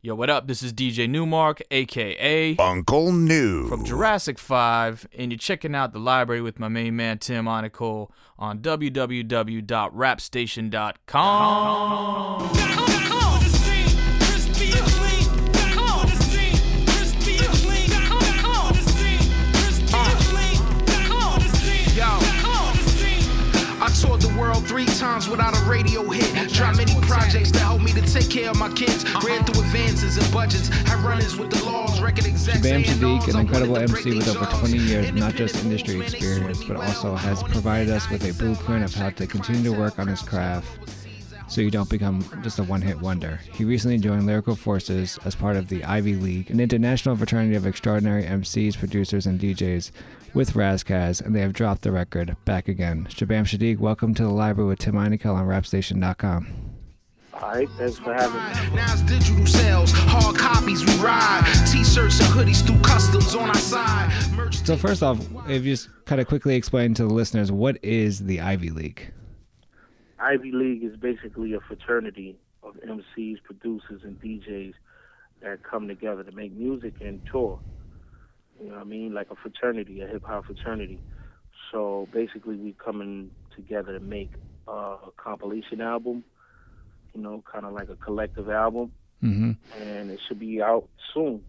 Yo, what up? This is DJ Nu-Mark, aka Uncle New from Jurassic 5, and you're checking out the library with my main man Tim Onicle on www.rapstation.com. times without a radio hit. Tried many projects that helped me to take care of my kids. Ran through advances and budgets. Had run-ins with the laws, record execs. Shabaam. Sahdeeq, an incredible MC with over 20 years, not just industry experience, but also has provided us with a blueprint of how to continue to work on his craft so you don't become just a one hit wonder. He recently joined Lyrical Forces as part of the Ivy League, an international fraternity of extraordinary MCs, producers, and DJs with Ras Kass, and they have dropped the record back again. Shabaam Sahdeeq, welcome to the library with Tim Einenkel on rapstation.com. All right, thanks for having me. Now it's digital sales, hard copies we ride. T-shirts and hoodies through customs on our side. Merch So, first off, if you just kind of quickly explain to the listeners what is the Ivy League? Ivy League is basically a fraternity of MCs, producers, and DJs that come together to make music and tour. You know what I mean? Like a fraternity, a hip hop fraternity. So basically, we coming together to make a compilation album. You know, kind of like a collective album, Mm-hmm. and it should be out soon,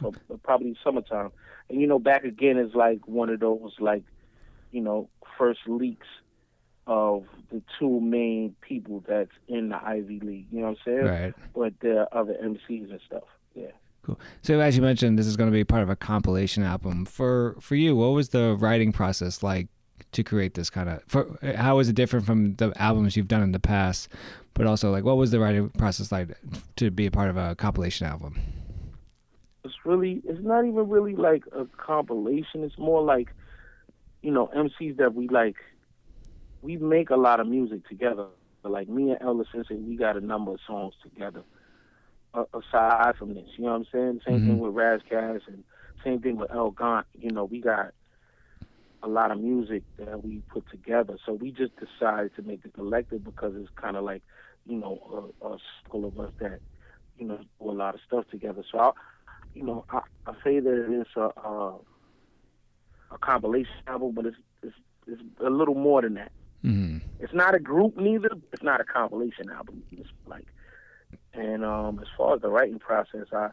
so, probably summertime. And you know, back again is like one of those like, you know, first leaks of the two main people that's in the Ivy League. You know what I'm saying? Right. But there are other MCs and stuff. Yeah. Cool. So as you mentioned, this is going to be part of a compilation album. For for you, what was the writing process like to create this kind of? For how is it different from the albums you've done in the past? But also, like, what was the writing process like to be a part of a compilation album? It's really, it's not even really like a compilation. It's more like, you know, MCs that we like. We make a lot of music together. Like me and Elder Sensei, we got a number of songs together. Uh, aside from this, you know what I'm saying? Same thing with Ras Kass and same thing with El Gant. You know, we got a lot of music that we put together. So we just decided to make the collective because it's kind of like, you know, a, a circle of us that, you know, do a lot of stuff together. So I, you know, I, I say that it's a a, a compilation album, but it's, it's it's a little more than that. Mm-hmm. It's not a group neither. It's not a compilation album. It's and um, as far as the writing process, I,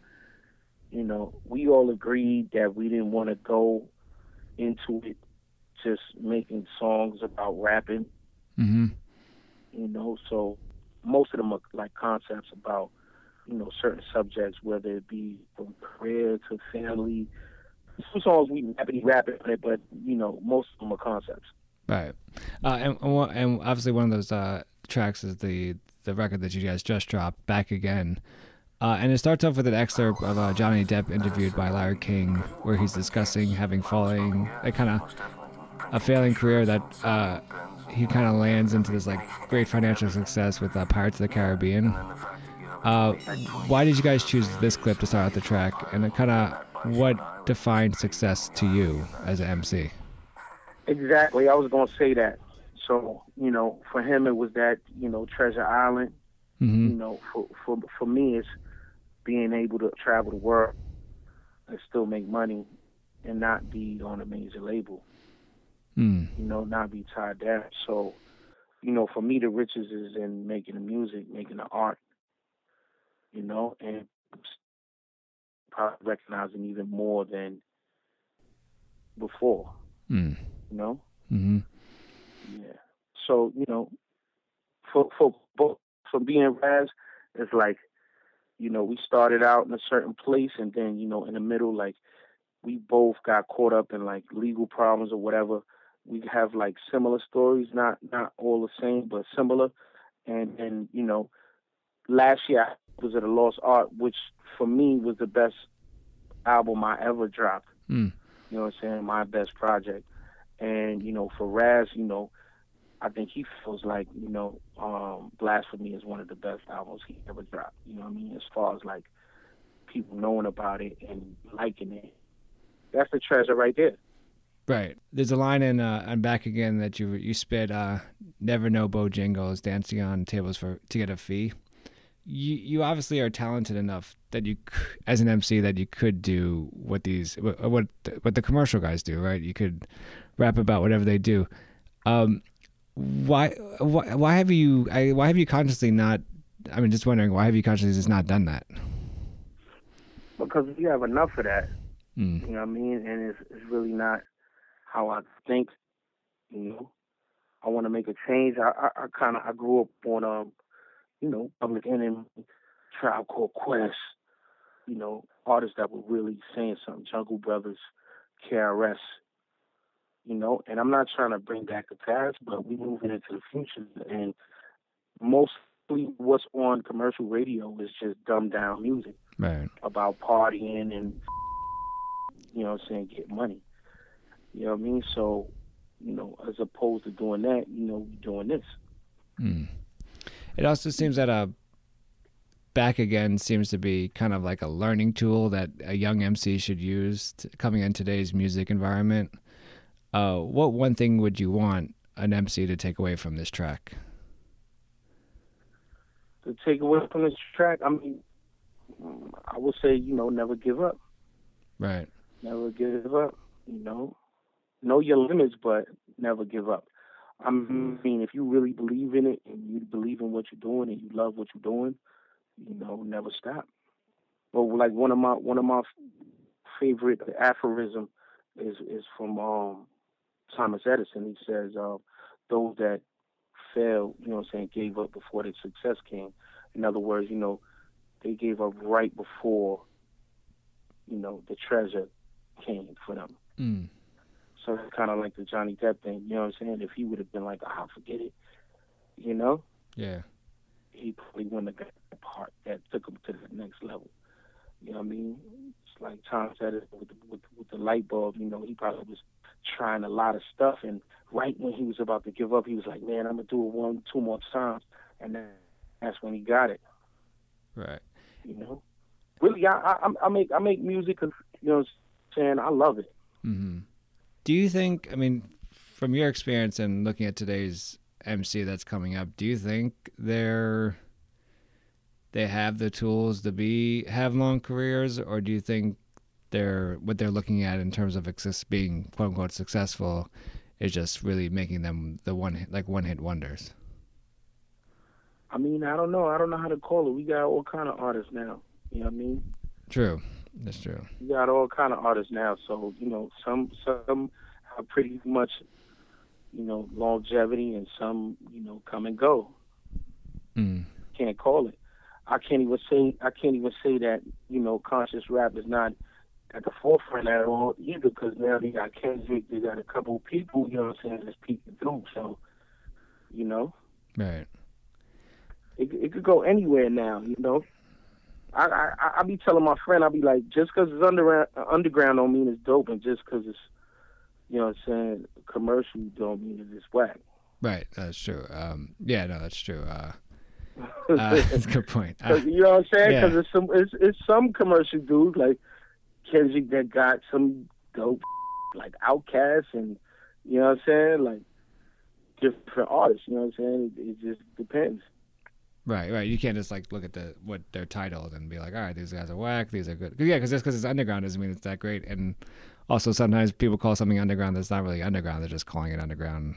you know, we all agreed that we didn't want to go into it just making songs about rapping. Mm-hmm. You know, so most of them are like concepts about, you know, certain subjects, whether it be from career to family. Some songs we rappity rapping on it, but you know, most of them are concepts. Right. Uh, and, and and obviously, one of those uh, tracks is the the record that you guys just dropped, "Back Again." Uh, and it starts off with an excerpt of uh, Johnny Depp interviewed by Larry King, where he's discussing having falling, a kind of a failing career that uh, he kind of lands into this like great financial success with uh, Pirates of the Caribbean. Uh, why did you guys choose this clip to start out the track, and kind of what defined success to you as an MC? Exactly. I was gonna say that. So you know, for him it was that you know Treasure Island. Mm-hmm. You know, for for for me it's being able to travel the world and still make money and not be on a major label. Mm. You know, not be tied down. So, you know, for me the riches is in making the music, making the art. you know, and probably recognizing even more than before, Mm. you know. hmm Yeah. So you know, for for both for being Ras, it's like, you know, we started out in a certain place, and then you know, in the middle, like, we both got caught up in like legal problems or whatever. We have like similar stories, not not all the same, but similar. And and you know, last year I was at a Lost Art, which for me was the best album I ever dropped. Mm. You know what I'm saying? My best project. And, you know, for Ras, you know, I think he feels like, you know, um, Blasphemy is one of the best albums he ever dropped. You know what I mean? As far as like people knowing about it and liking it. That's the treasure right there. Right. There's a line in uh, "I'm Back Again" that you you spit. Uh, Never know Bojangles dancing on tables for to get a fee. You you obviously are talented enough that you, as an MC, that you could do what these what what the, commercial guys do. Right. You could rap about whatever they do. Um, why why why have you I, why have you consciously not? I mean, just wondering why have you consciously just not done that? Because you have enough of that. Mm. You know what I mean? And it's it's really not how I think. You know, I want to make a change. I I, I kind of I grew up on um, you know, Public Enemy, Tribe Called Quest. You know, artists that were really saying something. Jungle Brothers, KRS. You know, and I'm not trying to bring back the past, but we moving into the future, and mostly what's on commercial radio is just dumbed down music Right. about partying and you know what I'm saying, get money. You know what I mean? So, you know, as opposed to doing that, you know, we doing this. Mm. It also seems that uh, back again seems to be kind of like a learning tool that a young MC should use to, coming in today's music environment. Uh, what one thing would you want an MC to take away from this track? To take away from this track, I mean, I would say, you know, never give up. Right. Never give up. You know, know your limits, but never give up. I mean, if you really believe in it and you believe in what you're doing and you love what you're doing, you know, never stop. But like one of my one of my favorite aphorism is is from um, Thomas Edison. He says, uh, "Those that failed, you know, what I'm saying, gave up before their success came." In other words, you know, they gave up right before, you know, the treasure came for them. Mm. So it's kind of like the Johnny Depp thing. You know what I'm saying? If he would have been like, "Ah, forget it," you know, Yeah. he probably wouldn't have got the part that took him to the next level. You know what I mean? It's like Tom said it with the, with, with the light bulb. You know, he probably was trying a lot of stuff, and right when he was about to give up, he was like, "Man, I'm gonna do it one, two more times," and then that's when he got it. Right. You know, really, I I, I make I make music you know, what I'm saying I love it. Mm-hmm. Do you think? I mean, from your experience and looking at today's MC that's coming up, do you think they're they have the tools to be have long careers, or do you think they're what they're looking at in terms of success, being quote unquote successful is just really making them the one like one hit wonders? I mean, I don't know. I don't know how to call it. We got all kind of artists now. You know what I mean? True, that's true. We got all kind of artists now. So you know, some some have pretty much, you know, longevity, and some you know come and go. Mm. Can't call it. I can't even say I can't even say that you know conscious rap is not at the forefront at all either because now they got Kendrick, they got a couple of people, you know what I'm saying, that's peeking through. So, you know, Right. it it could go anywhere now, you know. I I I be telling my friend, I be like, just because it's under underground don't mean it's dope, and just because it's you know what I'm saying commercial don't mean it's whack. Right. That's true. Um, yeah. No, that's true. Uh, uh, that's a good point. Uh, you know what I'm saying? yeah. Because it's some it's, it's some commercial dudes like Kendrick that got some dope like Outkast and you know what I'm saying like different artists. You know what I'm saying? It, it just depends. Right, right. You can't just like look at the what they're titled and be like, all right, these guys are whack, these are good. 'Cause, yeah, because just because it's underground doesn't mean it's that great. And also sometimes people call something underground that's not really underground. They're just calling it underground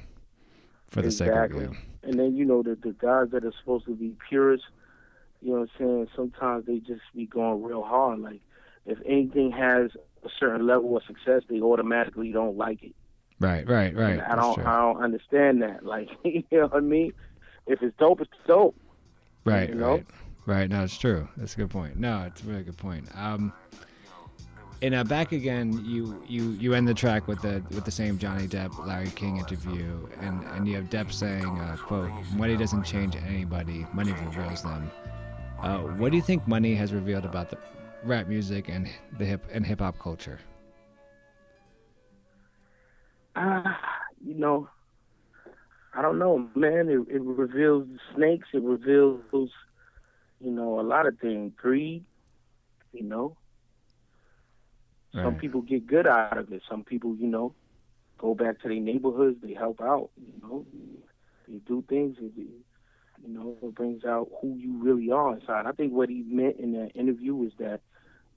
for the sake of exactly. you. And then you know the the guys that are supposed to be purists, You know what I'm saying? Sometimes they just be going real hard. Like if anything has a certain level of success, they automatically don't like it. Right, right, right. And I don't I don't understand that. Like you know what I mean? If it's dope, it's dope. Right, you know? right, right. No, it's true. That's a good point. No, it's a really good point. Um, and uh, back again, you you you end the track with the with the same Johnny Depp Larry King interview, and and you have Depp saying, uh, "quote Money doesn't change anybody. Money reveals them." Uh, what do you think money has revealed about the rap music and the hip and hip hop culture? Ah, you know, I don't know, man. It, it reveals snakes. It reveals, you know, a lot of things. Greed. You know, some people get good out of it. Some people, you know, go back to their neighborhoods. They help out. You know, they do things. It, you know, it brings out who you really are inside. I think what he meant in that interview is that,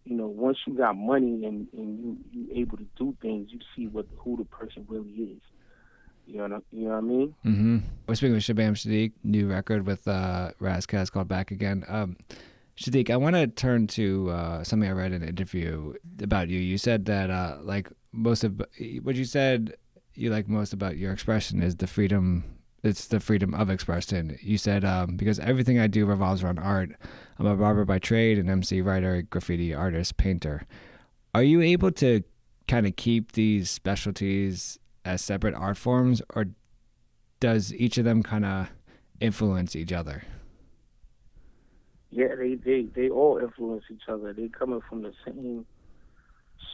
you know, once you got money and and you you able to do things, you see what who the person really is. You know, you know what I mean? Mm-hmm. We're speaking with Shabaam Sahdeeq, new record with uh, Ras Kass called Back Again. Um, Sahdeeq, I want to turn to uh, something I read in an interview about you. You said that, uh, like, most of what you said you like most about your expression is the freedom. It's the freedom of expression. You said um, because everything I do revolves around art. I'm a barber by trade, an MC, writer, graffiti artist, painter. Are you able to kind of keep these specialties as separate art forms, or does each of them kind of influence each other? Yeah, they they they all influence each other. They coming from the same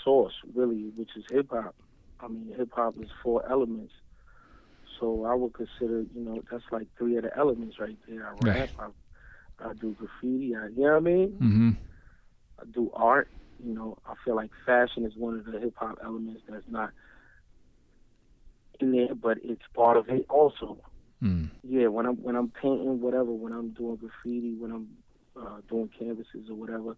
source, really, which is hip hop. I mean, hip hop is four elements. So I would consider, you know, that's like three of the elements right there. I rap, Right. I, I do graffiti, I, you know what I mean? Mm-hmm. I do art. You know, I feel like fashion is one of the hip hop elements that's not in there, but it's part of it also. Mm. Yeah, when I'm when I'm painting, whatever, when I'm doing graffiti, when I'm uh, doing canvases or whatever,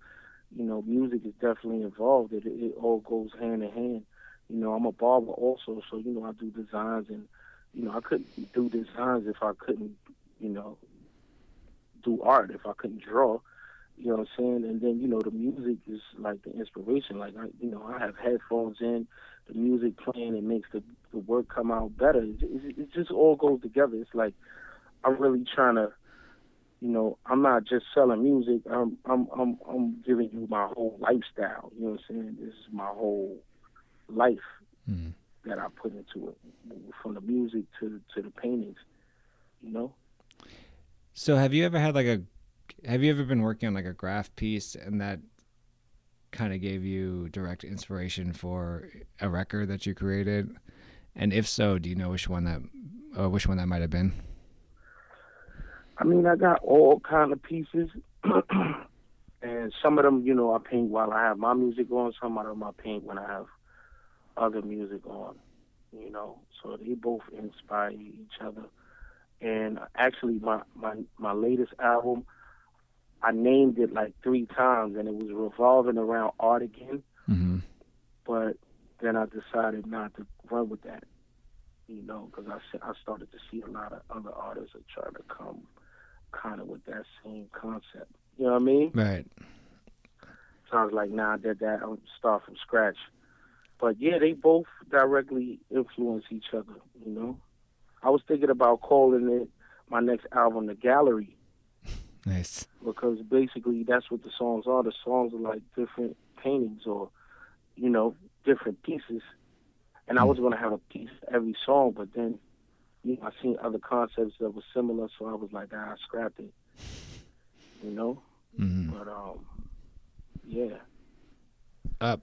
you know, music is definitely involved. It it all goes hand in hand. You know, I'm a barber also, so you know I do designs, and you know I couldn't do designs if I couldn't, you know, do art if I couldn't draw. You know what I'm saying? And then you know the music is like the inspiration. Like I, you know, I have headphones in, the music playing, it makes the the work come out better. It, it, it just all goes together. It's like I'm really trying to, you know, I'm not just selling music. I'm I'm I'm I'm giving you my whole lifestyle. You know what I'm saying? This is my whole life Mm. That I put into it, from the music to to the paintings. You know? So, have you ever had like a? Have you ever been working on like a graph piece and that kind of gave you direct inspiration for a record that you created? And if so, do you know which one that, or which one that might have been? I mean, I got all kind of pieces, and some of them, you know, I paint while I have my music on. Some of them I paint when I have other music on. You know, so they both inspire each other. And actually, my my my latest album, I named it like three times, and it was revolving around art again. Mm-hmm. But then I decided not to run with that. You know, because I I started to see a lot of other artists are trying to come kind of with that same concept. You know what I mean? Right. So I was like, nah, I did that. I'll start from scratch. But yeah, they both directly influence each other. You know, I was thinking about calling it my next album, The Gallery, Nice. because basically that's what the songs are. The songs are like different paintings or, you know, different pieces. And I was gonna have a piece every song, but then, you know, I seen other concepts that were similar, so I was like, ah, I scrapped it. You know, Mm-hmm. but um, yeah. Uh,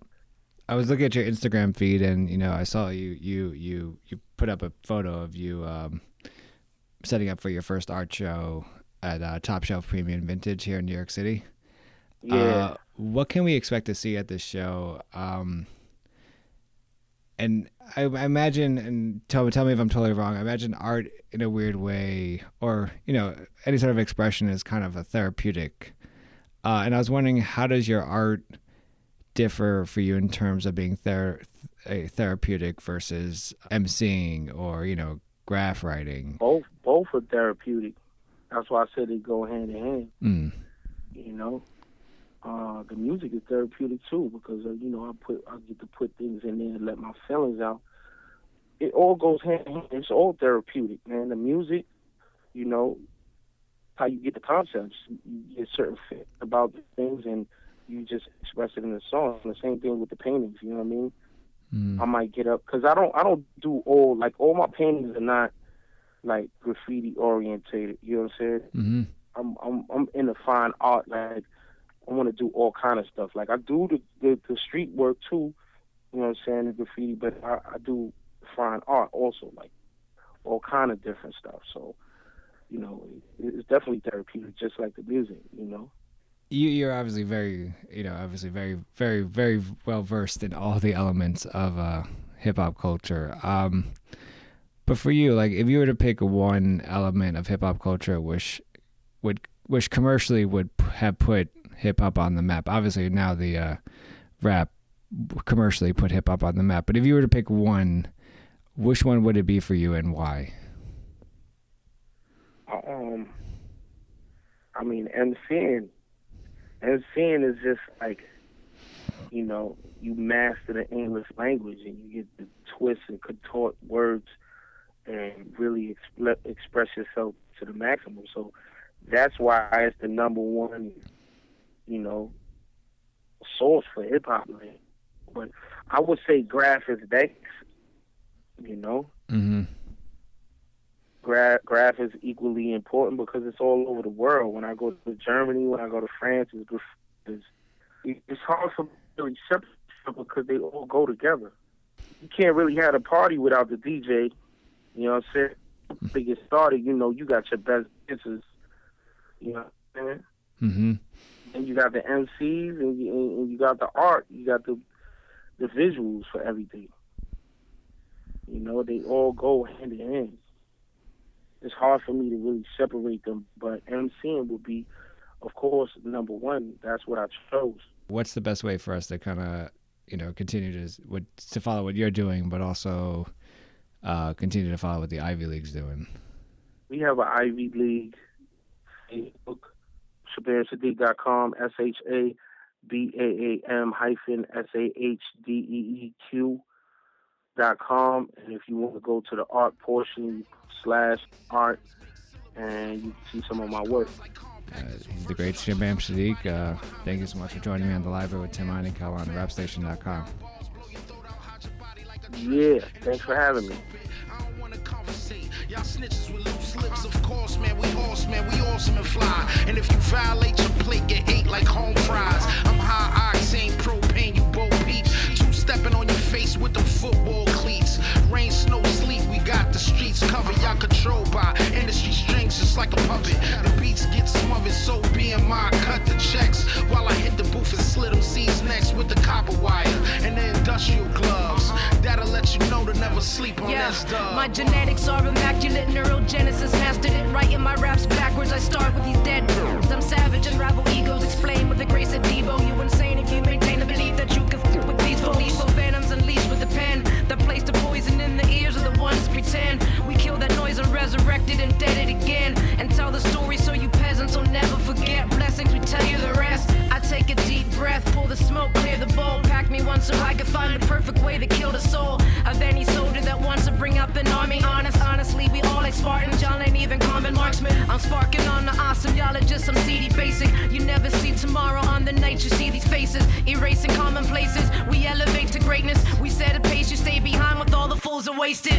I was looking at your Instagram feed, and you know, I saw you you you you put up a photo of you um, setting up for your first art show at uh, Top Shelf Premium Vintage here in New York City. Yeah. Uh, what can we expect to see at this show? Um, and I, I imagine, and tell me, tell me if I'm totally wrong. I imagine art in a weird way, or you know, any sort of expression is kind of a therapeutic. Uh, and I was wondering, how does your art differ for you in terms of being ther- a therapeutic versus emceeing or you know, graph writing? both both are therapeutic. That's why I said they go hand in hand. Mm. the music is therapeutic too because uh, you know I put I get to put things in there and let my feelings out. It all goes hand in hand. It's all therapeutic, man. The music, you know, how you get the concepts. You get certain fit about things and you just express it in the song. The same thing with the paintings. You know what I mean? Mm. I might get up because I don't I don't do all like all my paintings are not like graffiti orientated. You know what I'm saying? Mm-hmm. I'm I'm I'm into fine art. Like I want to do all kind of stuff. Like I do the, the the street work too. You know what I'm saying? The graffiti, but I, I do fine art also. Like all kind of different stuff. So you know, it, it's definitely therapeutic, just like the music. You know. You, you're obviously very, you know, obviously very, very, very well versed in all the elements of uh, hip hop culture. Um, but for you, like, if you were to pick one element of hip hop culture, which would, which commercially would have put hip hop on the map. Obviously, now the uh, rap commercially put hip hop on the map. But if you were to pick one, which one would it be for you and why? Um, I mean, MCing, MCing is just like, you know, you master the English language and you get to twist and contort words and really express yourself to the maximum. So that's why it's the number one, you know, source for hip hop. But I would say graphics next. You know, Mm-hmm. Gra- graph is equally important because it's all over the world. When I go to Germany, when I go to France, it's, it's, it's hard for me to really separate because they all go together. You can't really have a party without the DJ. You know what I'm saying? To get started, you know, you got your best dancers. You know what I'm saying? Mm-hmm. And you got the MCs and you, and you got the art. You got the the visuals for everything. You know, they all go hand in hand. It's hard for me to really separate them, but MCing would be, of course, number one. That's what I chose. What's the best way for us to kind of, you know, continue to what to follow what you're doing, but also uh, continue to follow what the Ivy League's doing? We have an Ivy League Facebook, ShabaamSahdeeq.com, S H A B A A M hyphen S A H D E E Q dot com. And if you want to go to the art portion slash art, and you can see some of my work. Uh, he's the great Shabaam Sahdeeq. Uh, thank you so much for joining me on the library with Tim Einenkel on rapstation.com. Yeah, thanks for having me. I don't wanna conversate. Y'all snitches with loose lips, of course, man. We horse, man. We awesome and fly. And if you violate your plate, get ate like home fries. I'm high octane, propane, you both peep. Two stepping on your face with them football cleats. Rain, snow, sleet, we got the streets covered. Y'all controlled by industry strings, just like a puppet. The beats get smothered, so BMI cut the checks. While I hit the booth and slit them C's next with the copper wire and the industrial gloves. Uh-huh. That'll let you know to never sleep on Yeah, that stuff. my genetics are immaculate. Neurogenesis mastered it. Writing my raps backwards. I start with these dead birds. I'm savage, unravel egos. Explain with the grace of Debo. You insane if you maintain pretend. We kill that noise and resurrected and dead it again. And tell the story so you peasants will never forget. Blessings, we tell you the rest. I take a deep breath, pull the smoke, clear the bowl. Pack me one so I can find the perfect way to kill the soul of any soldier that wants to bring up an army. Honest, honestly, we all like Spartans. Y'all ain't even common marksmen. I'm sparking on the awesome. Y'all are just some seedy basic. You never see tomorrow on the night you see these faces. Erasing commonplaces. We elevate to greatness. We set a pace. You stay behind with all the fools are wasted.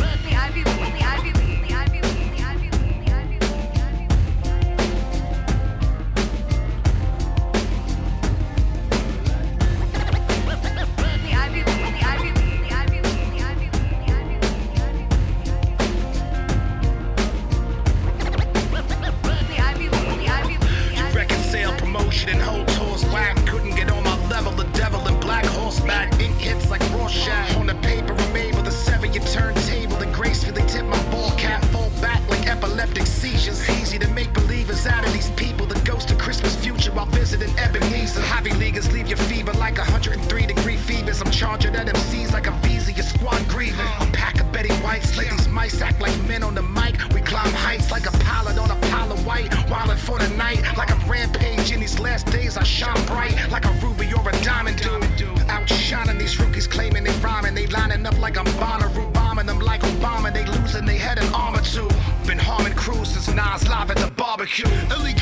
charging at MCs like a visa. Your squad grieving. A pack of Betty Whites. Let these mice act like men on the mic. We climb heights like a pilot on a pile of White. Wildin' for the night. Like a rampage in these last days, I shine bright like a ruby or a diamond dude. Outshining these rookies, claiming they rhyming. They lining up like I'm Bonnaroo, bombing them like Obama. They losing, they had an armor too. Been harming crews since Nas live at the barbecue. Elite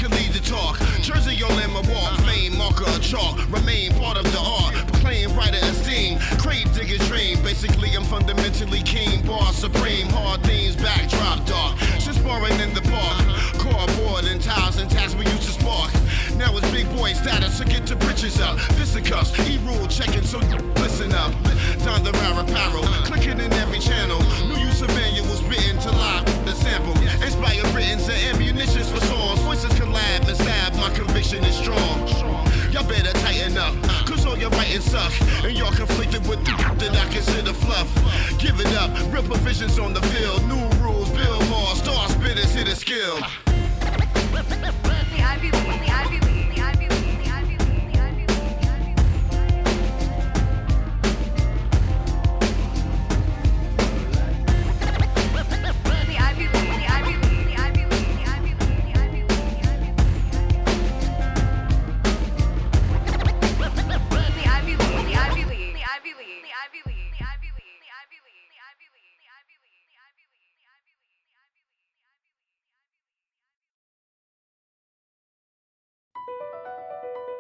fundamentally keen. Bar supreme. Hard themes, backdrop dark. Since sparring in the park. Core board and tiles and tasks we used to spark. Now it's big boy status, so get the britches up. Fisticuffs, E-rule checking, so listen up. Don the rare apparel, clicking in every channel. New use of manuals written to live the sample. Inspired written and ammunitions for songs. Voices collab and stab, my conviction is strong. Y'all better tighten up, cause all your writing suck. And y'all conflicted with the that I consider fluff. Give it up, real provisions on the field. New rules, build more, star spitters hit a skill. The Ivy League, the